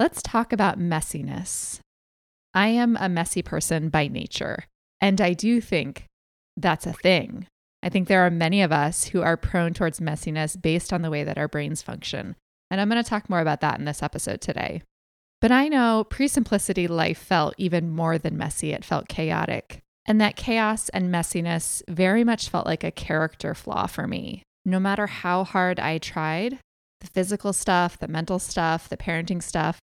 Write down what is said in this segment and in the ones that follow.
let's talk about messiness. I am a messy person by nature, and I do think that's a thing. I think there are many of us who are prone towards messiness based on the way that our brains function. And I'm going to talk more about that in this episode today. But I know pre simplicity life felt even more than messy, it felt chaotic. And that chaos and messiness very much felt like a character flaw for me. No matter how hard I tried, the physical stuff, the mental stuff, the parenting stuff,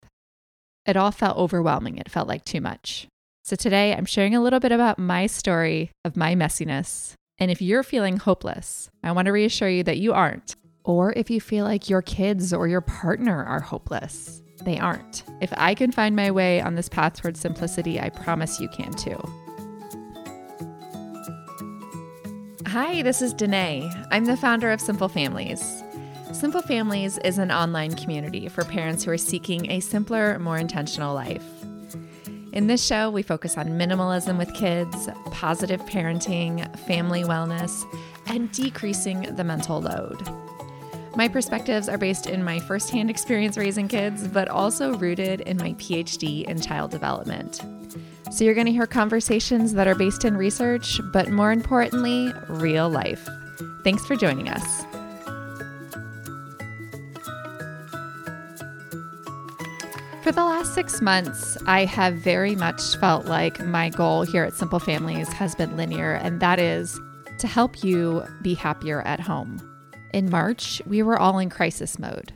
it all felt overwhelming. It felt like too much. So today I'm sharing a little bit about my story of my messiness. And if you're feeling hopeless, I want to reassure you that you aren't. Or if you feel like your kids or your partner are hopeless, they aren't. If I can find my way on this path towards simplicity, I promise you can too. Hi, this is Denaye. I'm the founder of Simple Families. Simple Families is an online community for parents who are seeking a simpler, more intentional life. In this show, we focus on minimalism with kids, positive parenting, family wellness, and decreasing the mental load. My perspectives are based in my firsthand experience raising kids, but also rooted in my PhD in child development. So you're going to hear conversations that are based in research, but more importantly, real life. Thanks for joining us. For the last six months, I have very much felt like my goal here at Simple Families has been linear, and that is to help you be happier at home. In March, we were all in crisis mode.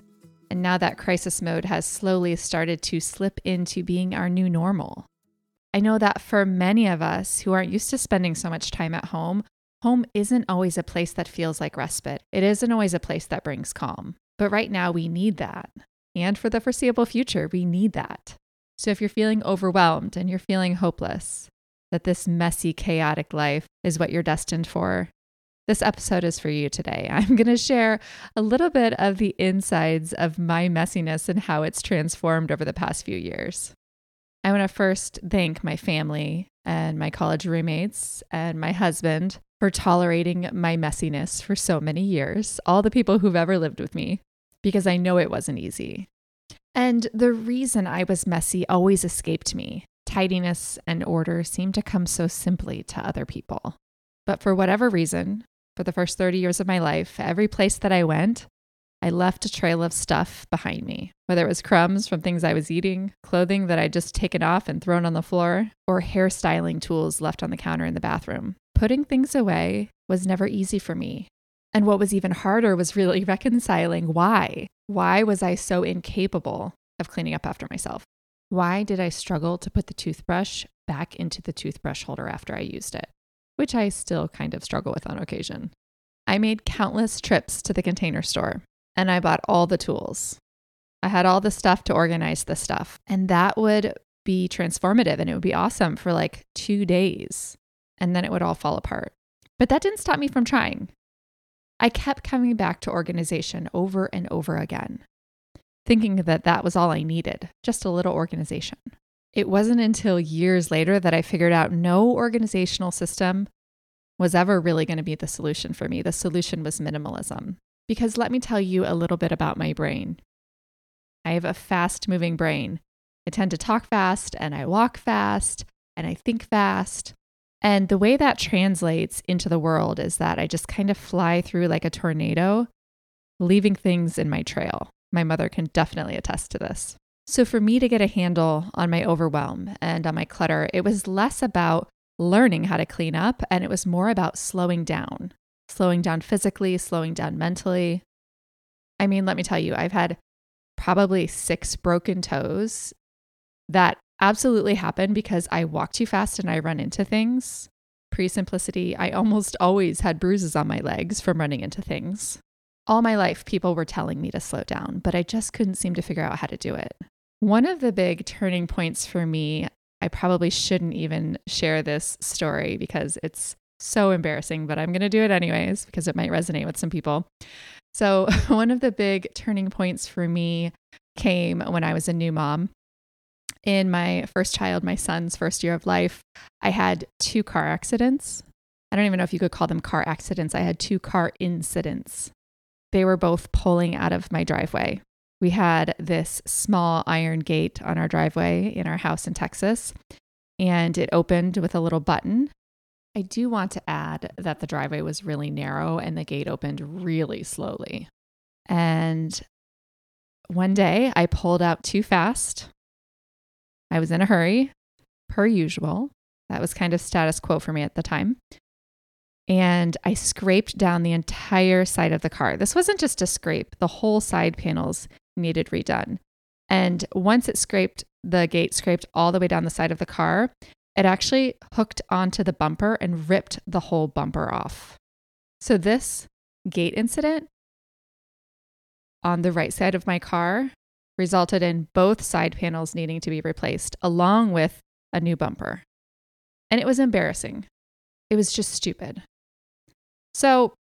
And now that crisis mode has slowly started to slip into being our new normal. I know that for many of us who aren't used to spending so much time at home, home isn't always a place that feels like respite. It isn't always a place that brings calm. But right now, we need that. And for the foreseeable future, we need that. So if you're feeling overwhelmed and you're feeling hopeless, that this messy, chaotic life is what you're destined for, this episode is for you today. I'm going to share a little bit of the insides of my messiness and how it's transformed over the past few years. I want to first thank my family and my college roommates and my husband for tolerating my messiness for so many years, all the people who've ever lived with me, because I know it wasn't easy. And the reason I was messy always escaped me. Tidiness and order seemed to come so simply to other people. But for whatever reason, for the first 30 years of my life, every place that I went, I left a trail of stuff behind me, whether it was crumbs from things I was eating, clothing that I'd just taken off and thrown on the floor, or hairstyling tools left on the counter in the bathroom. Putting things away was never easy for me. And what was even harder was really reconciling why. Why was I so incapable of cleaning up after myself? Why did I struggle to put the toothbrush back into the toothbrush holder after I used it? which I still kind of struggle with on occasion. I made countless trips to the container store and I bought all the tools. I had all the stuff to organize the stuff, and that would be transformative and it would be awesome for like two days. And then it would all fall apart. But that didn't stop me from trying. I kept coming back to organization over and over again, thinking that that was all I needed just a little organization. It wasn't until years later that I figured out no organizational system was ever really going to be the solution for me. The solution was minimalism. Because let me tell you a little bit about my brain. I have a fast moving brain. I tend to talk fast and I walk fast and I think fast. And the way that translates into the world is that I just kind of fly through like a tornado, leaving things in my trail. My mother can definitely attest to this. So, for me to get a handle on my overwhelm and on my clutter, it was less about learning how to clean up and it was more about slowing down, slowing down physically, slowing down mentally. I mean, let me tell you, I've had probably six broken toes that absolutely happen because I walk too fast and I run into things. Pre simplicity, I almost always had bruises on my legs from running into things. All my life, people were telling me to slow down, but I just couldn't seem to figure out how to do it. One of the big turning points for me, I probably shouldn't even share this story because it's so embarrassing, but I'm going to do it anyways because it might resonate with some people. So, one of the big turning points for me came when I was a new mom. In my first child, my son's first year of life, I had two car accidents. I don't even know if you could call them car accidents. I had two car incidents. They were both pulling out of my driveway We had this small iron gate on our driveway in our house in Texas, and it opened with a little button. I do want to add that the driveway was really narrow and the gate opened really slowly. And one day I pulled out too fast. I was in a hurry, per usual. That was kind of status quo for me at the time. And I scraped down the entire side of the car. This wasn't just a scrape, the whole side panels needed redone. And once it scraped, the gate scraped all the way down the side of the car, it actually hooked onto the bumper and ripped the whole bumper off. So, this gate incident on the right side of my car resulted in both side panels needing to be replaced, along with a new bumper. And it was embarrassing. It was just stupid. So,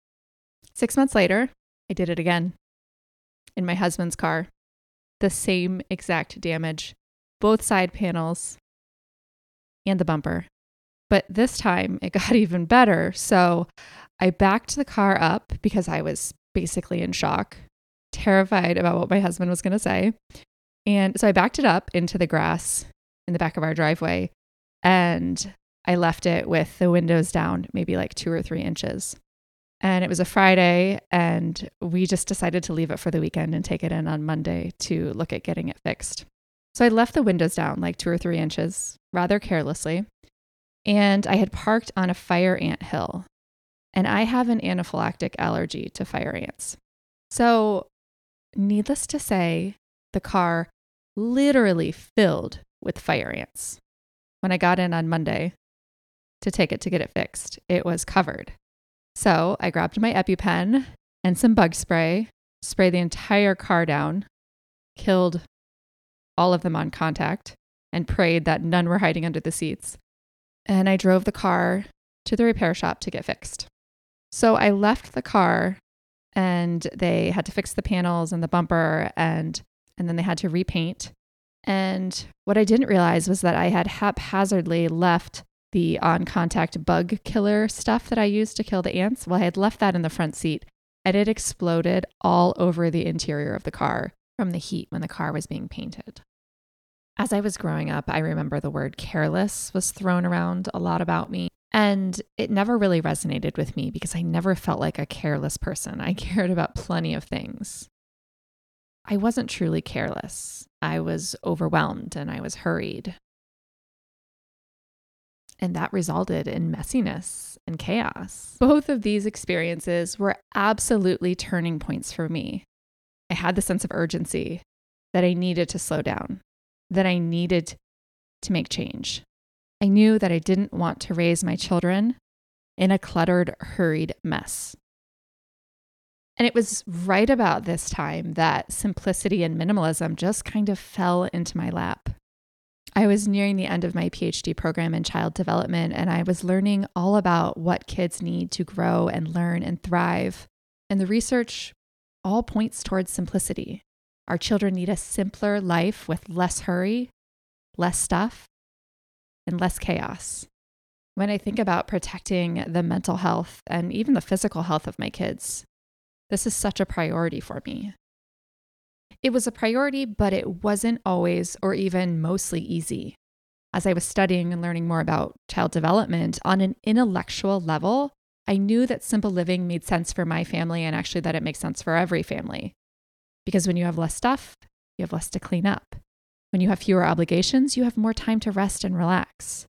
six months later, I did it again in my husband's car. The same exact damage, both side panels and the bumper. But this time it got even better. So I backed the car up because I was basically in shock, terrified about what my husband was going to say. And so I backed it up into the grass in the back of our driveway and I left it with the windows down, maybe like two or three inches. And it was a Friday, and we just decided to leave it for the weekend and take it in on Monday to look at getting it fixed. So I left the windows down like two or three inches rather carelessly. And I had parked on a fire ant hill. And I have an anaphylactic allergy to fire ants. So, needless to say, the car literally filled with fire ants. When I got in on Monday to take it to get it fixed, it was covered. So I grabbed my EpiPen and some bug spray, sprayed the entire car down, killed all of them on contact, and prayed that none were hiding under the seats. And I drove the car to the repair shop to get fixed. So I left the car and they had to fix the panels and the bumper and and then they had to repaint. And what I didn't realize was that I had haphazardly left the on contact bug killer stuff that I used to kill the ants. Well, I had left that in the front seat and it exploded all over the interior of the car from the heat when the car was being painted. As I was growing up, I remember the word careless was thrown around a lot about me. And it never really resonated with me because I never felt like a careless person. I cared about plenty of things. I wasn't truly careless. I was overwhelmed and I was hurried. And that resulted in messiness and chaos. Both of these experiences were absolutely turning points for me. I had the sense of urgency that I needed to slow down, that I needed to make change. I knew that I didn't want to raise my children in a cluttered, hurried mess. And it was right about this time that simplicity and minimalism just kind of fell into my lap. I was nearing the end of my PhD program in child development, and I was learning all about what kids need to grow and learn and thrive. And the research all points towards simplicity. Our children need a simpler life with less hurry, less stuff, and less chaos. When I think about protecting the mental health and even the physical health of my kids, this is such a priority for me. It was a priority, but it wasn't always or even mostly easy. As I was studying and learning more about child development on an intellectual level, I knew that simple living made sense for my family and actually that it makes sense for every family. Because when you have less stuff, you have less to clean up. When you have fewer obligations, you have more time to rest and relax.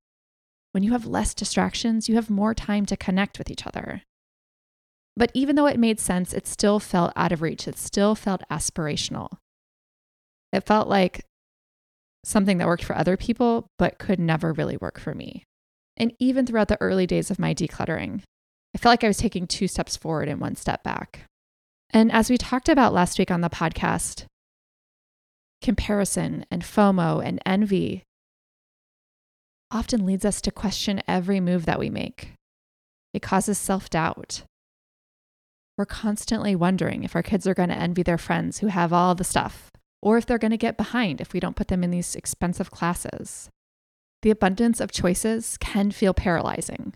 When you have less distractions, you have more time to connect with each other. But even though it made sense, it still felt out of reach. It still felt aspirational. It felt like something that worked for other people, but could never really work for me. And even throughout the early days of my decluttering, I felt like I was taking two steps forward and one step back. And as we talked about last week on the podcast, comparison and FOMO and envy often leads us to question every move that we make. It causes self doubt. We're constantly wondering if our kids are going to envy their friends who have all the stuff or if they're going to get behind if we don't put them in these expensive classes. The abundance of choices can feel paralyzing.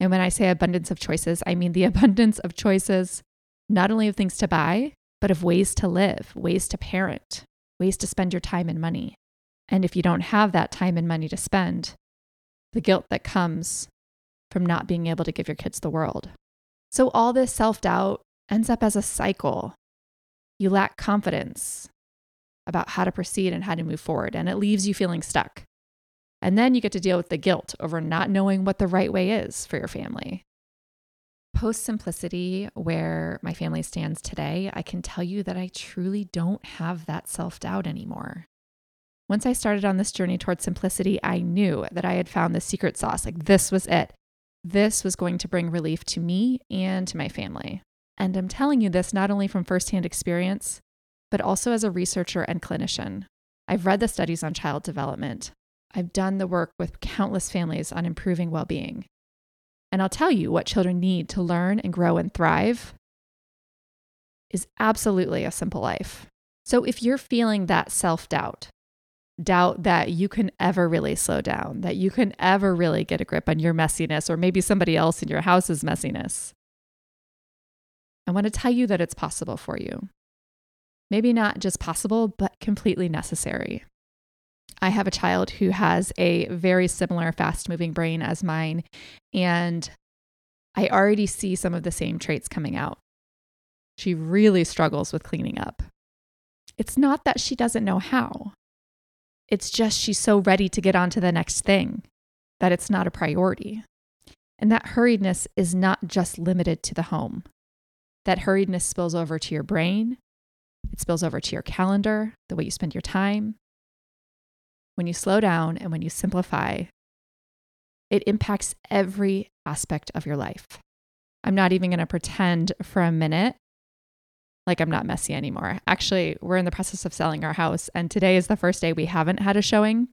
And when I say abundance of choices, I mean the abundance of choices, not only of things to buy, but of ways to live, ways to parent, ways to spend your time and money. And if you don't have that time and money to spend, the guilt that comes from not being able to give your kids the world. So all this self doubt ends up as a cycle. You lack confidence about how to proceed and how to move forward, and it leaves you feeling stuck. And then you get to deal with the guilt over not knowing what the right way is for your family. Post simplicity, where my family stands today, I can tell you that I truly don't have that self doubt anymore. Once I started on this journey towards simplicity, I knew that I had found the secret sauce. Like, this was it. This was going to bring relief to me and to my family. And I'm telling you this not only from firsthand experience, but also as a researcher and clinician. I've read the studies on child development. I've done the work with countless families on improving well being. And I'll tell you what children need to learn and grow and thrive is absolutely a simple life. So if you're feeling that self doubt, doubt that you can ever really slow down, that you can ever really get a grip on your messiness or maybe somebody else in your house's messiness, I want to tell you that it's possible for you. Maybe not just possible, but completely necessary. I have a child who has a very similar fast moving brain as mine, and I already see some of the same traits coming out. She really struggles with cleaning up. It's not that she doesn't know how, it's just she's so ready to get on to the next thing that it's not a priority. And that hurriedness is not just limited to the home. That hurriedness spills over to your brain, it spills over to your calendar, the way you spend your time, when you slow down and when you simplify, it impacts every aspect of your life. I'm not even going to pretend for a minute like I'm not messy anymore. Actually, we're in the process of selling our house, and today is the first day we haven't had a showing.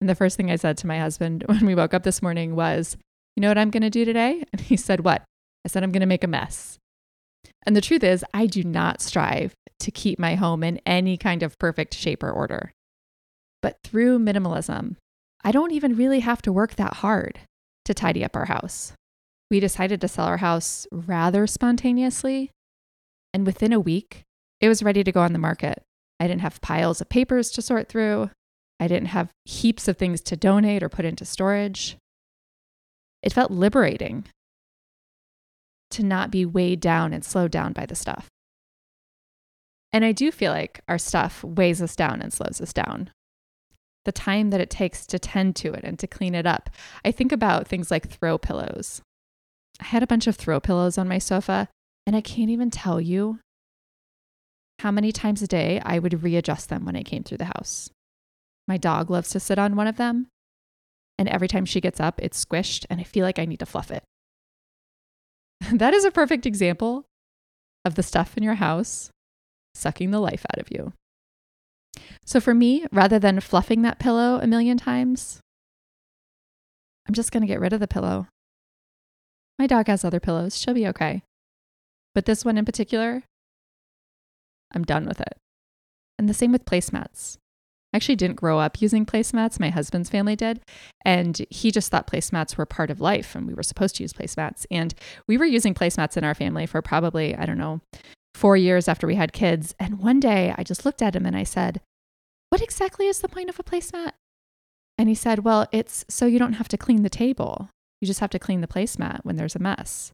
And the first thing I said to my husband when we woke up this morning was, You know what I'm going to do today? And he said, What? I said, I'm going to make a mess. And the truth is, I do not strive to keep my home in any kind of perfect shape or order. But through minimalism, I don't even really have to work that hard to tidy up our house. We decided to sell our house rather spontaneously. And within a week, it was ready to go on the market. I didn't have piles of papers to sort through. I didn't have heaps of things to donate or put into storage. It felt liberating to not be weighed down and slowed down by the stuff. And I do feel like our stuff weighs us down and slows us down the time that it takes to tend to it and to clean it up. I think about things like throw pillows. I had a bunch of throw pillows on my sofa, and I can't even tell you how many times a day I would readjust them when I came through the house. My dog loves to sit on one of them, and every time she gets up, it's squished, and I feel like I need to fluff it. that is a perfect example of the stuff in your house sucking the life out of you. So for me, rather than fluffing that pillow a million times, I'm just going to get rid of the pillow. My dog has other pillows. She'll be okay. But this one in particular, I'm done with it. And the same with placemats. I actually didn't grow up using placemats. My husband's family did. And he just thought placemats were part of life and we were supposed to use placemats. And we were using placemats in our family for probably, I don't know, four years after we had kids. And one day I just looked at him and I said, What exactly is the point of a placemat? And he said, Well, it's so you don't have to clean the table. You just have to clean the placemat when there's a mess.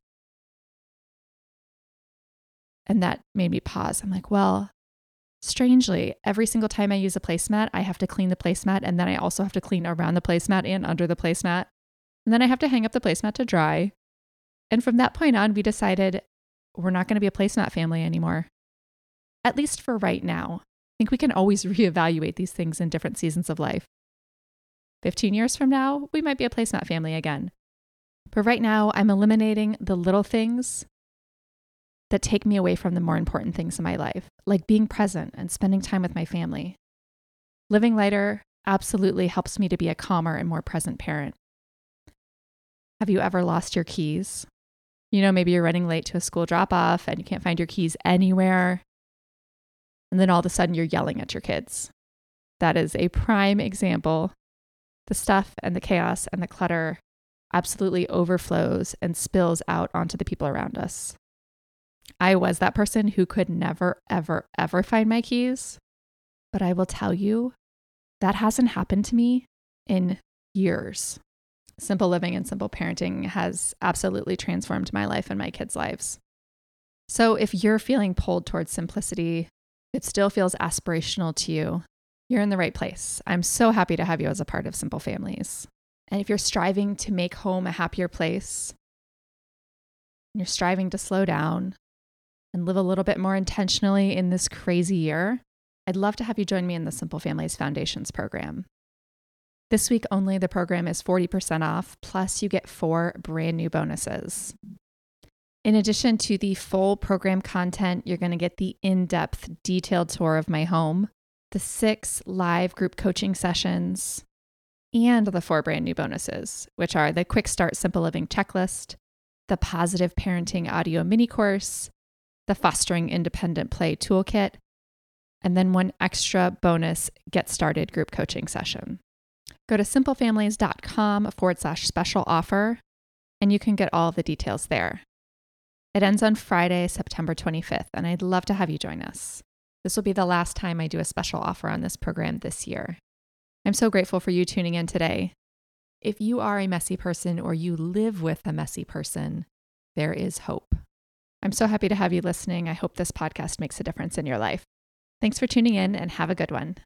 And that made me pause. I'm like, Well, strangely, every single time I use a placemat, I have to clean the placemat. And then I also have to clean around the placemat and under the placemat. And then I have to hang up the placemat to dry. And from that point on, we decided we're not going to be a place placemat family anymore. At least for right now. I think we can always reevaluate these things in different seasons of life. 15 years from now, we might be a place placemat family again. But right now, I'm eliminating the little things that take me away from the more important things in my life, like being present and spending time with my family. Living lighter absolutely helps me to be a calmer and more present parent. Have you ever lost your keys? You know, maybe you're running late to a school drop off and you can't find your keys anywhere. And then all of a sudden you're yelling at your kids. That is a prime example. The stuff and the chaos and the clutter absolutely overflows and spills out onto the people around us. I was that person who could never, ever, ever find my keys. But I will tell you, that hasn't happened to me in years. Simple living and simple parenting has absolutely transformed my life and my kids' lives. So if you're feeling pulled towards simplicity, it still feels aspirational to you, you're in the right place. I'm so happy to have you as a part of Simple Families. And if you're striving to make home a happier place, you're striving to slow down and live a little bit more intentionally in this crazy year, I'd love to have you join me in the Simple Families Foundations program. This week only, the program is 40% off, plus, you get four brand new bonuses. In addition to the full program content, you're going to get the in depth, detailed tour of my home, the six live group coaching sessions, and the four brand new bonuses, which are the Quick Start Simple Living checklist, the Positive Parenting audio mini course, the Fostering Independent Play toolkit, and then one extra bonus Get Started group coaching session. Go to simplefamilies.com forward slash special offer, and you can get all the details there. It ends on Friday, September 25th, and I'd love to have you join us. This will be the last time I do a special offer on this program this year. I'm so grateful for you tuning in today. If you are a messy person or you live with a messy person, there is hope. I'm so happy to have you listening. I hope this podcast makes a difference in your life. Thanks for tuning in and have a good one.